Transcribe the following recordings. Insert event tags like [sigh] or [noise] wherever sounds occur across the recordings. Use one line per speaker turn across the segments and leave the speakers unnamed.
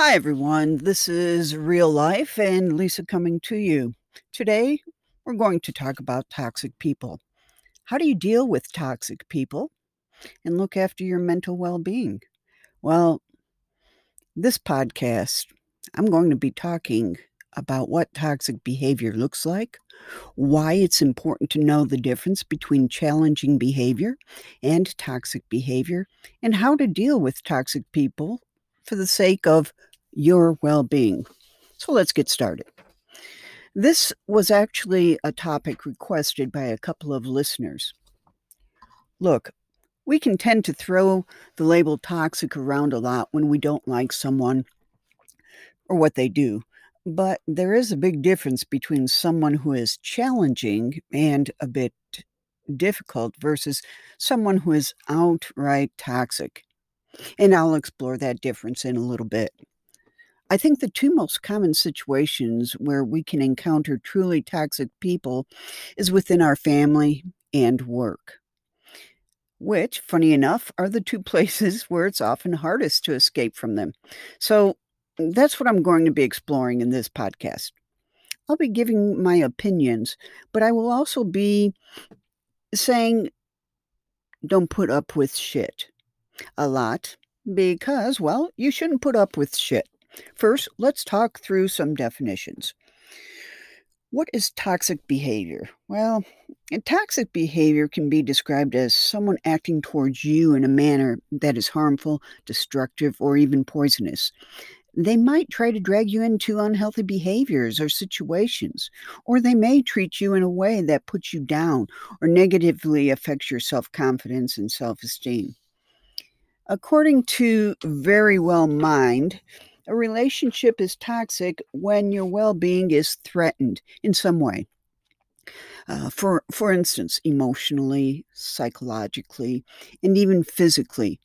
Hi, everyone. This is Real Life and Lisa coming to you. Today, we're going to talk about toxic people. How do you deal with toxic people and look after your mental well being? Well, this podcast, I'm going to be talking about what toxic behavior looks like, why it's important to know the difference between challenging behavior and toxic behavior, and how to deal with toxic people for the sake of your well being. So let's get started. This was actually a topic requested by a couple of listeners. Look, we can tend to throw the label toxic around a lot when we don't like someone or what they do. But there is a big difference between someone who is challenging and a bit difficult versus someone who is outright toxic. And I'll explore that difference in a little bit. I think the two most common situations where we can encounter truly toxic people is within our family and work, which, funny enough, are the two [laughs] places where it's often hardest to escape from them. So that's what I'm going to be exploring in this podcast. I'll be giving my opinions, but I will also be saying don't put up with shit a lot because, well, you shouldn't put up with shit. First, let's talk through some definitions. What is toxic behavior? Well, toxic behavior can be described as someone acting towards you in a manner that is harmful, destructive, or even poisonous. They might try to drag you into unhealthy behaviors or situations, or they may treat you in a way that puts you down or negatively affects your self confidence and self esteem. According to Verywell Mind, a relationship is toxic when your well being is threatened in some way. Uh, for, for instance, emotionally, psychologically, and even physically.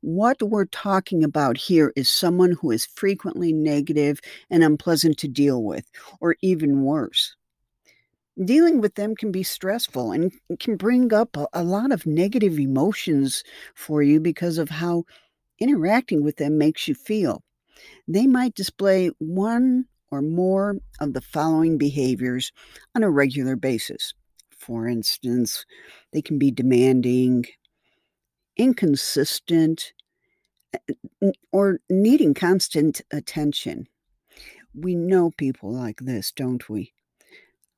What we're talking about here is someone who is frequently negative and unpleasant to deal with, or even worse. Dealing with them can be stressful and can bring up a, a lot of negative emotions for you because of how interacting with them makes you feel they might display one or more of the following behaviors on a regular basis. For instance, they can be demanding, inconsistent, eh, or needing constant attention. We know people like this, don't we?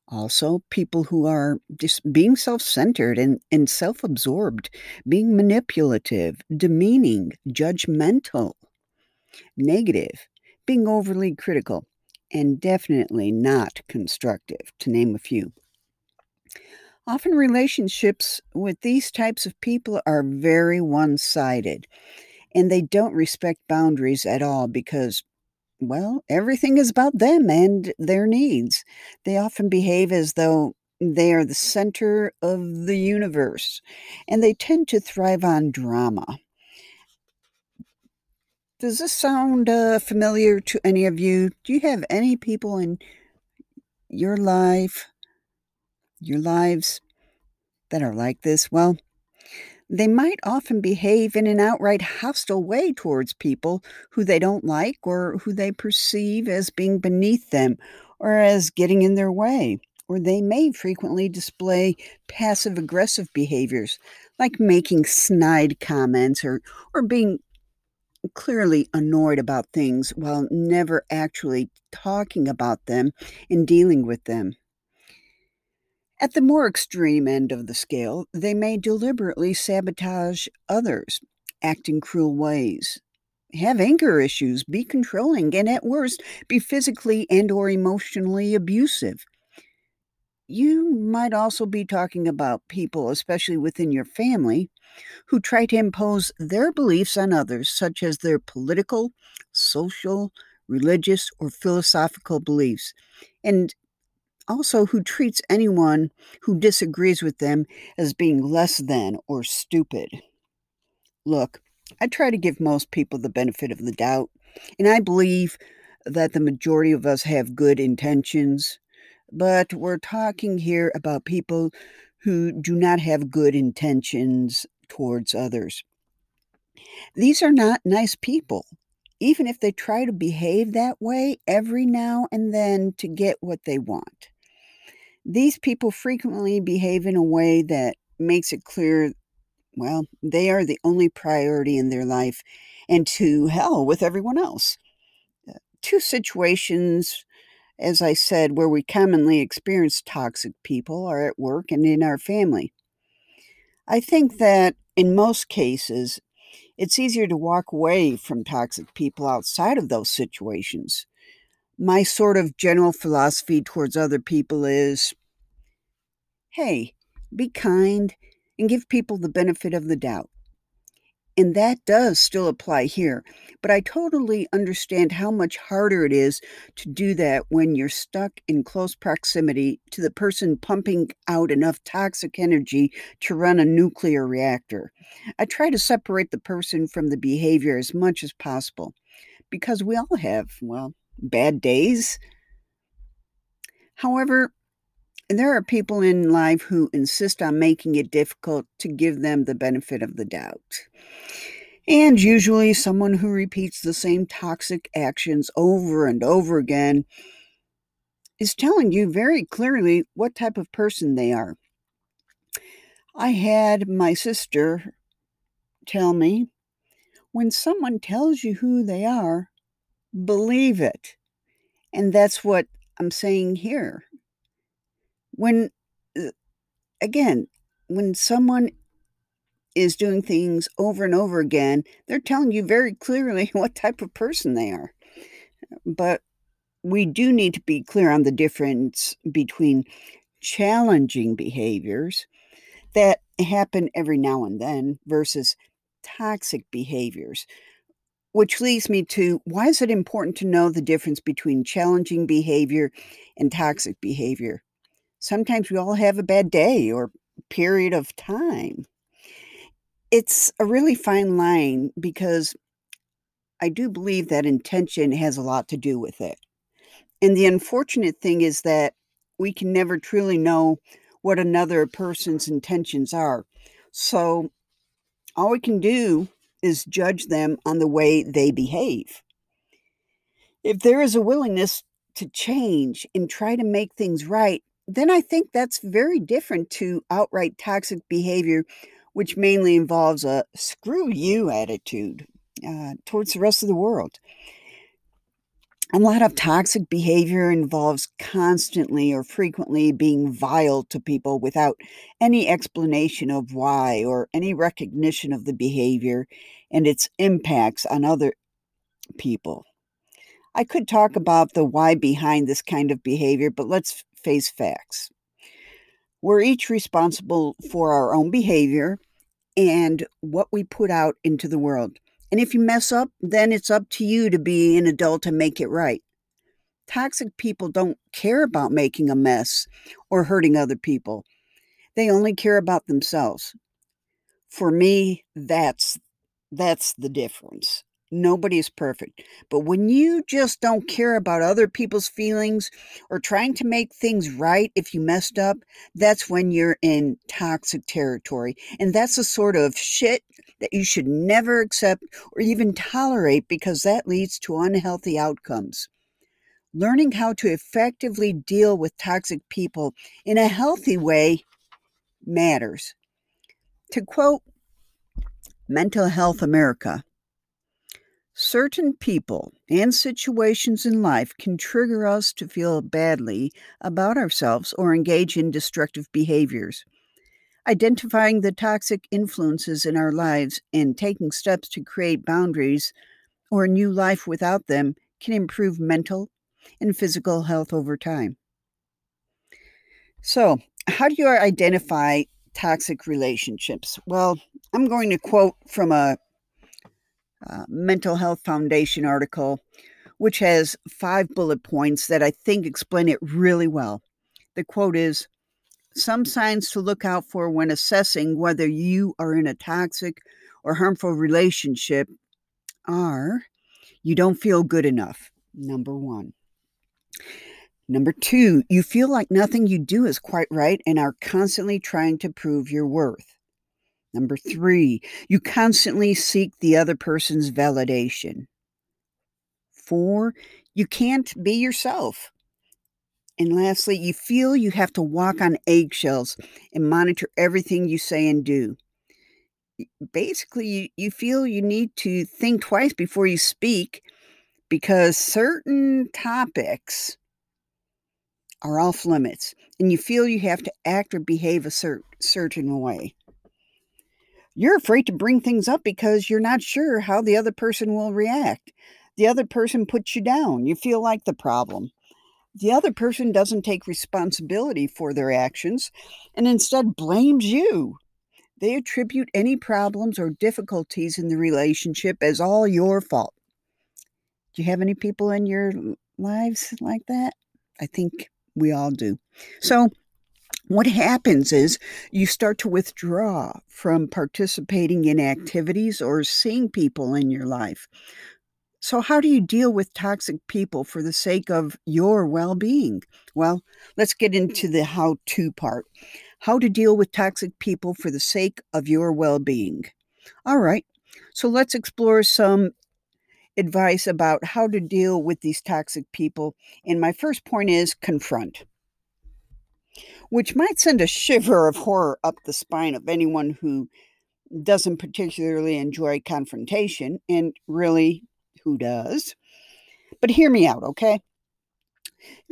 Also, people who are just being self centered and, and self absorbed, being manipulative, demeaning, judgmental, negative, being overly critical, and definitely not constructive, to name a few. Often relationships with these types of people are very one sided and they don't respect boundaries at all because, well, everything is about them and their needs. They often behave as though they are the center of the universe and they tend to thrive on drama. Does this sound uh, familiar to any of you? Do you have any people in your life, your lives that are like this? Well, they might often behave in an outright hostile way towards people who they don't like or who they perceive as being beneath them or as getting in their way. Or they may frequently display passive aggressive behaviors like making snide comments or, or being clearly annoyed about things while never actually talking about them and dealing with them. At the more extreme end of the scale, they may deliberately sabotage others, act in cruel ways, have anger issues, be controlling, and at worst, be physically and or emotionally abusive. You might also be talking about people, especially within your family, who try to impose their beliefs on others, such as their political, social, religious, or philosophical beliefs, and also who treats anyone who disagrees with them as being less than or stupid. Look, I try to give most people the benefit of the doubt, and I believe that the majority of us have good intentions, but we're talking here about people who do not have good intentions towards others. These are not nice people, even if they try to behave that way every now and then to get what they want. These people frequently behave in a way that makes it clear, well, they are the only priority in their life and to hell with everyone else. Uh, two situations, as I said, where we commonly experience toxic people are at work and in our family. I think mm-hmm. that in most cases, it's easier to walk away from toxic people outside of those situations. My sort of general philosophy towards other people is hey, be kind and give people the benefit of the doubt. And that does still apply here. But I totally understand how much harder it is to do that when you're stuck in close proximity to the person pumping out enough toxic energy to run a nuclear reactor. I try to separate the person from the behavior as much as possible because we all have, well, bad days. However, there are people in life who insist on making it difficult to give them the benefit of the doubt. And usually, someone who repeats the same toxic actions over and over again is telling you very clearly what type of person they are. I had my sister tell me when someone tells you who they are, believe it. And that's what I'm saying here. When, uh, again, when someone is doing things over and over again, they're telling you very clearly [laughs] what type of person they are. But we do need to be clear on the difference between challenging behaviors that happen every now and then versus toxic behaviors. Which leads me to why is it important to know the difference between challenging behavior and toxic behavior? Sometimes we all have a bad day or period of time. It's a really fine line because I do believe that intention has a lot to do with it. And the unfortunate thing is that we can never truly know what another person's intentions are. So all we can do is judge them on the way they behave. If there is a willingness to change and try to make things right, then I think that's very different to outright toxic behavior, which mainly involves a screw you attitude uh, towards the rest of the world. A lot of toxic behavior involves constantly or frequently being vile to people without any explanation of why or any recognition of the behavior and its impacts on other people. I could talk about the why behind this kind of behavior, but let's face facts. We're each responsible for our own behavior and what we put out into the world. And if you mess up, then it's up to you to be an adult and make it right. Toxic people don't care about making a mess or hurting other people. They only care about themselves. For me, that's that's the difference. Nobody is perfect. But when you just don't mm-hmm. care about other people's feelings or trying to make things right if you messed up, that's when you're in toxic territory. And that's the sort of shit that you should never accept or even tolerate because that leads to unhealthy outcomes. Learning how to effectively deal with toxic people in a healthy way matters. To quote Mental Health America, Certain people and situations in life can trigger us to feel badly about ourselves or engage in destructive behaviors. Identifying the toxic influences in our lives and taking steps to create boundaries or a new life without them can improve mental and physical health over time. So, how do you identify toxic relationships? Well, I'm going to quote from a uh, Mental Health Foundation article, which has five bullet points that I think explain it really well. The quote is Some signs to look out for when assessing whether you are in a toxic or harmful relationship are you don't feel good enough, number one. Number two, you feel like nothing you do is quite right and are constantly trying to prove your worth. Number three, you constantly seek the other person's validation. Four, you can't be yourself. And lastly, you feel you have to walk on eggshells and monitor everything you say and do. Basically, you, you feel you need to think twice before you speak because certain topics are off limits and you feel you have to act or behave a cer- certain way. You're afraid to bring things up because you're not sure how the other person will react. The other person puts you down. You feel like the problem the other person doesn't take responsibility for their actions and instead blames you. They attribute any problems or difficulties in the relationship as all your fault. Do you have any people in your lives like that? I think we all do. So, what happens is you start to withdraw from participating in activities or seeing people in your life. So, how do you deal with toxic people for the sake of your well being? Well, let's get into the how to part. How to deal with toxic people for the sake of your well being. All right, so let's explore some advice about how to deal with these toxic people. And my first point is confront, which might send a shiver of horror up the spine of anyone who doesn't particularly enjoy confrontation and really who does. But hear me out, okay?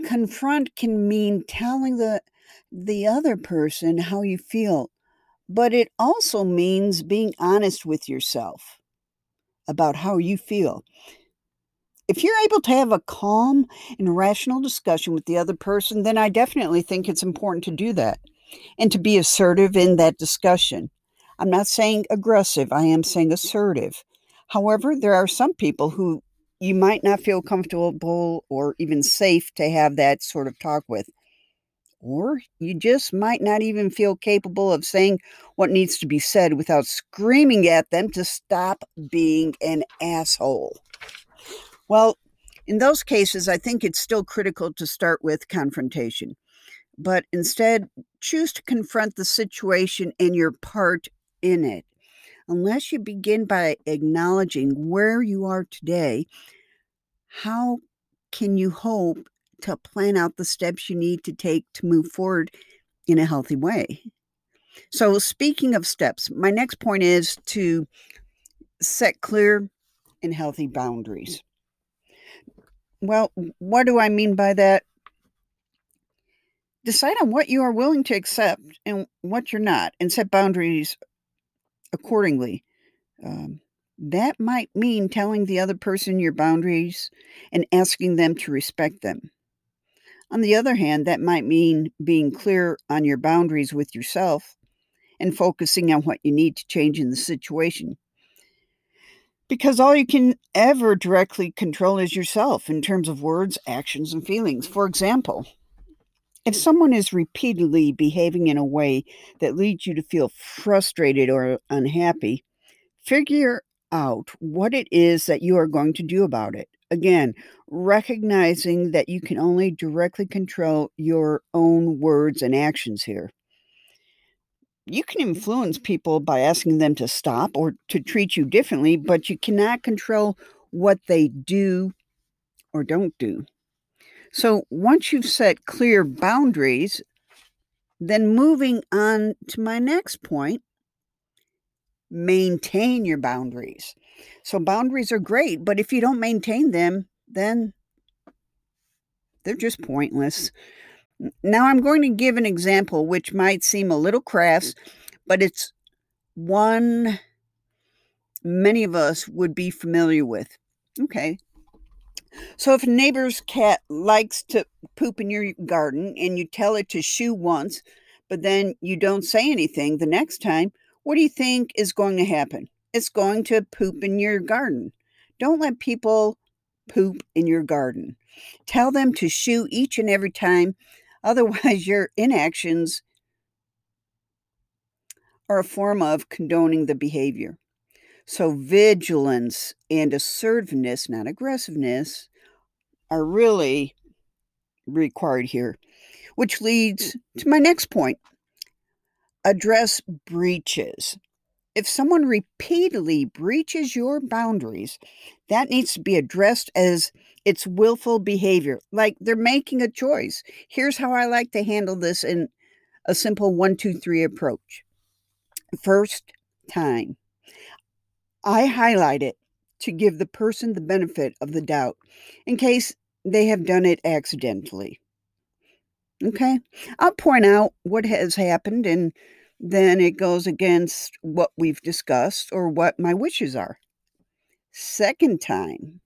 Confront can mean telling the the other person how you feel, but it also means being honest with yourself about how you feel. If you're able to have a calm and rational discussion with the other person, then I definitely think it's important to do that and to be assertive in that discussion. I'm not saying aggressive, I am saying assertive. However, there are some people who you might not feel comfortable or even safe to have that sort of talk with. Or you just might not even feel capable of saying what needs to be said without screaming at them to stop being an asshole. Well, in those cases, I think it's still critical to start with confrontation, but instead choose to confront the situation and your part in it unless you begin by acknowledging where you are today, how can you hope to plan out the steps you need to take to move forward in a healthy way? So, speaking of steps, my next point is to set clear and healthy boundaries. Well, what do I mean by that? Decide on what you are willing to accept and what you're not, and set boundaries accordingly. Um, that might mean telling the other person your boundaries and asking them to respect them. On the other hand, that might mean being clear on your boundaries with yourself and focusing on what you need to change in the situation. Because all you can ever directly control is yourself in terms of words, actions, and feelings. For example, if mm. someone is repeatedly behaving in a way that leads you to feel frustrated or unhappy, figure out what it is that you are going to do about it. Again, recognizing that you can only directly control your own words and actions here. You can influence mm-hmm. people by asking them to stop or to treat you differently, but you cannot control what they do or don't do. So once you've set clear boundaries, then moving on to my next point, maintain your boundaries. So boundaries are great, but if you don't maintain them, then they're just pointless. Now I'm going to give an example which might seem a little crass, but it's one many of us would be familiar with. Okay, so if a neighbor's cat likes to poop in your garden and you tell it to shoo once, but then you don't say anything the next time, what do you think is going to happen? It's going to poop in your garden. Don't let people poop in your garden. Tell them to shoo each and every time. Otherwise, [laughs] your inactions are a form of condoning the behavior. So, vigilance and assertiveness, not aggressiveness, are really required here, which leads to my next point address breaches. If someone repeatedly breaches your boundaries, that needs to be addressed as it's willful behavior. Like they're making a choice. Here's how I like to handle this in a simple one, two, three approach. First time, I highlight it to give the person the benefit of the doubt in case they have done it accidentally. Okay, I'll point out what has happened and then it goes against what we've discussed or what my wishes are. Second time,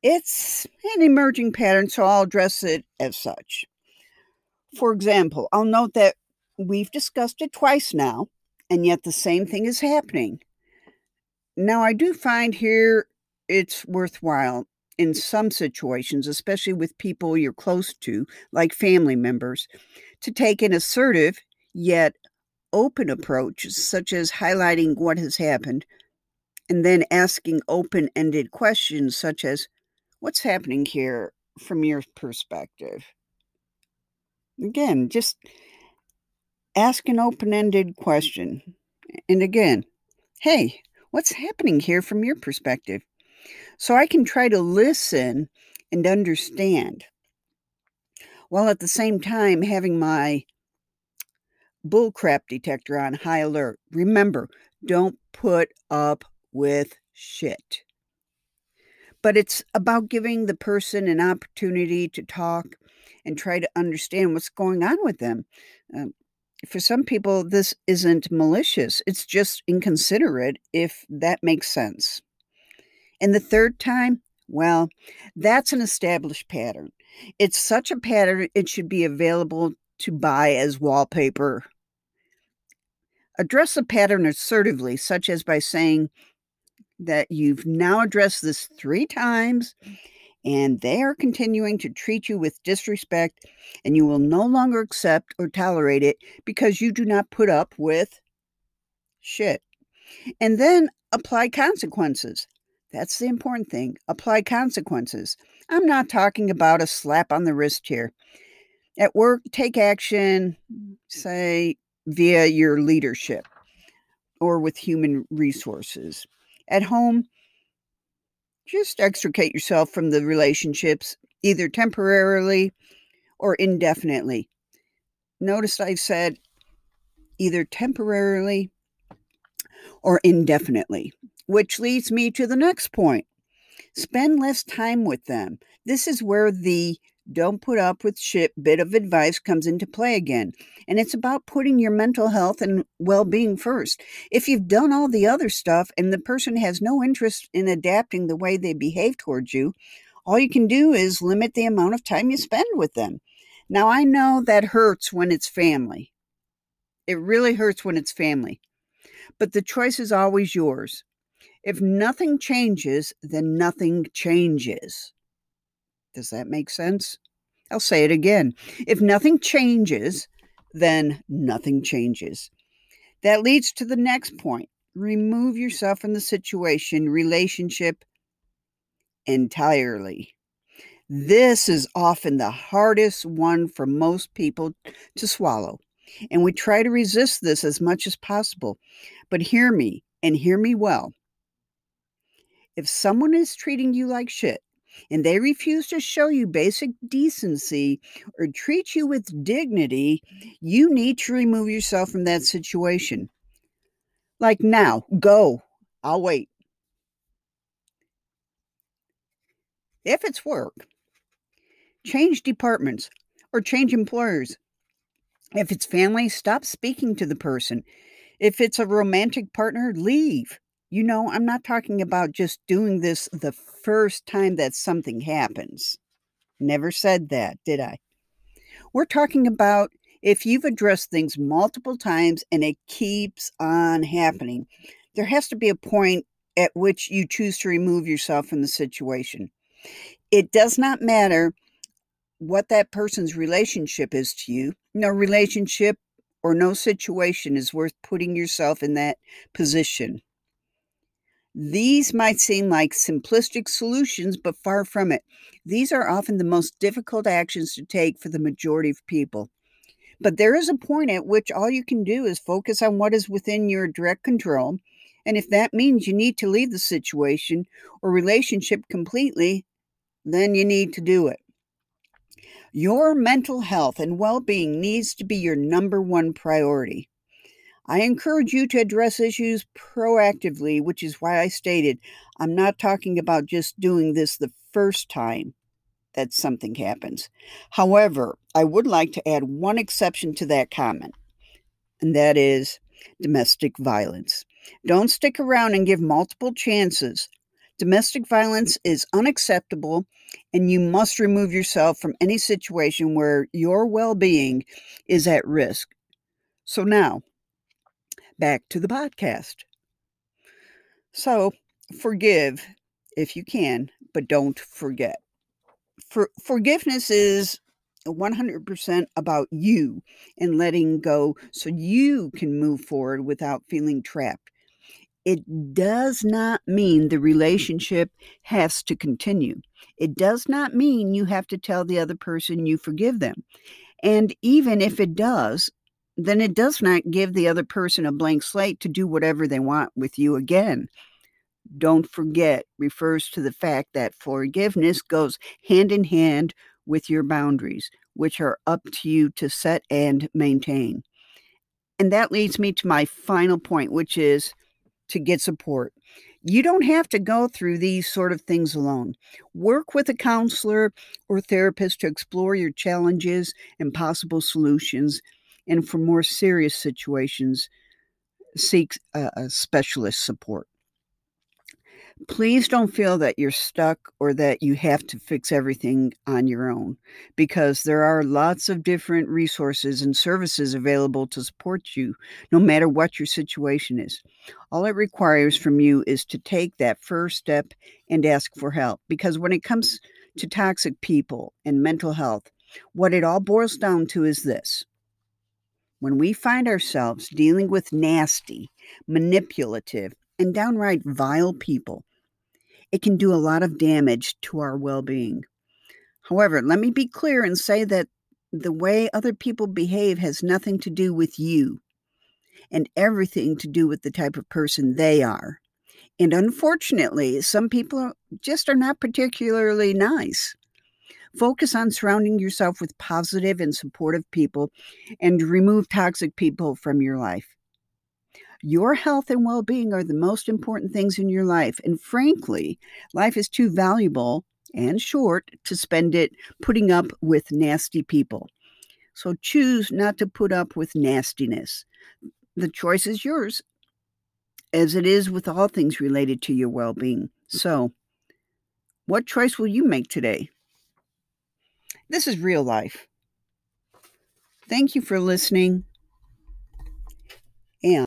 it's an emerging pattern, so I'll address it as such. For example, I'll note that we've discussed it twice now, and yet the same thing is happening. Now, I do find here it's worthwhile in some situations, especially with people you're close to, like family members, to take an assertive yet open approach, such as highlighting what has happened and then asking open ended questions, such as, What's happening here from your perspective? Again, just ask an open ended question. And again, Hey, what's happening here from your perspective? So I can try to listen and understand while at the same time having my bullcrap detector on high alert. Remember, don't put up with shit. But it's about giving the person an opportunity to talk and try to understand what's going on with them. Um, for some people, this isn't malicious, it's just inconsiderate, if that makes sense. And the third time, well, that's an established pattern. It's such a pattern, it should be available to buy as wallpaper. Address the pattern assertively, such as by saying that you've now addressed this three times and they are continuing to treat you with disrespect, and you will no longer accept or tolerate it because you do not put up with shit. And then apply consequences. That's the important thing. Apply consequences. I'm not talking about a slap on the wrist here. At work, take action, say, via your leadership or with human resources. At home, just extricate yourself from the relationships either temporarily or indefinitely. Notice I said either temporarily or indefinitely, which leads me to the next point. Spend less time with them. This is where the don't put up with shit bit of advice comes into play again. And it's about putting your mental health and well being first. If you've done all the other stuff and the person has no interest in adapting the way they behave towards you, all you can do is limit the amount of time you spend with them. Now, I know that hurts when it's family. It really hurts when it's family. But the choice is always yours. If nothing changes, then nothing changes. Does that make sense? I'll say it again. If nothing changes, then nothing changes. That leads to the next point. Remove yourself from the situation, relationship entirely. This is often the hardest one for most people to swallow. And we try to resist this as much as possible. But hear me and hear me well. If someone is treating you like shit, and they refuse to show you basic decency or treat you with dignity, you need to remove yourself from that situation. Like now, go. I'll wait. If it's work, change departments or change employers. If it's family, stop speaking to the person. If it's a romantic partner, leave. You know, I'm not talking about just doing this the first time that something happens. Never said that, did I? We're talking about if you've addressed things multiple times and it keeps on happening, there has to be a point at which you choose to remove yourself from the situation. It does not matter what that person's relationship is to you. No relationship or no situation is worth putting yourself in that position. These might seem like simplistic solutions, but far from it. These are often the most difficult actions to take for the majority of people. But there is a point at which all you can do is focus on what is within your direct control. And if that means you need to leave the situation or relationship completely, then you need to do it. Your mental health and well being needs to be your number one priority. I encourage you to address issues proactively, which is why I stated I'm not talking about just doing this the first time that something happens. However, I would like to add one exception to that comment, and that is domestic violence. Don't stick around and give multiple chances. Domestic violence is unacceptable, and you must remove yourself from any situation where your well being is at risk. So, now back to the podcast. So, forgive if you can, but don't forget. For, forgiveness is 100% about you and letting go so you can move forward without feeling trapped. It does not mean the relationship has to continue. It does not mean you have to tell the other person you forgive them. And even if it does, then it does not give the other person a blank slate to do whatever they want with you again. Don't forget refers to the fact that forgiveness goes hand in hand with your boundaries, which are up to you to set and maintain. And that leads me to my final point, which is to get support. You don't have to go through these sort of things alone. Work with a counselor or therapist to explore your challenges and possible solutions and for more serious situations, seek a, a specialist support. Please don't feel that you're stuck or that you have to fix everything on your own because there are lots of different resources and services available to support you no matter what your situation is. All it requires from you is to take that first step and ask for help because when it comes to toxic people and mental health, what it all boils down to is this when we find ourselves dealing with nasty, manipulative, and downright vile people, it can do a lot of damage to our well being. However, let me be clear and say that the way other people behave has nothing to do with you and everything to do with the type of person they are. And unfortunately, some people just are not particularly nice. Focus on surrounding yourself with positive and supportive people and remove toxic people from your life. Your health and well being are the most important things in your life. And frankly, life is too valuable and short to spend it putting up with nasty people. So choose not to put up with nastiness. The choice is yours, as it is with all things related to your well being. So, what choice will you make today? This is real life. Thank you for listening. And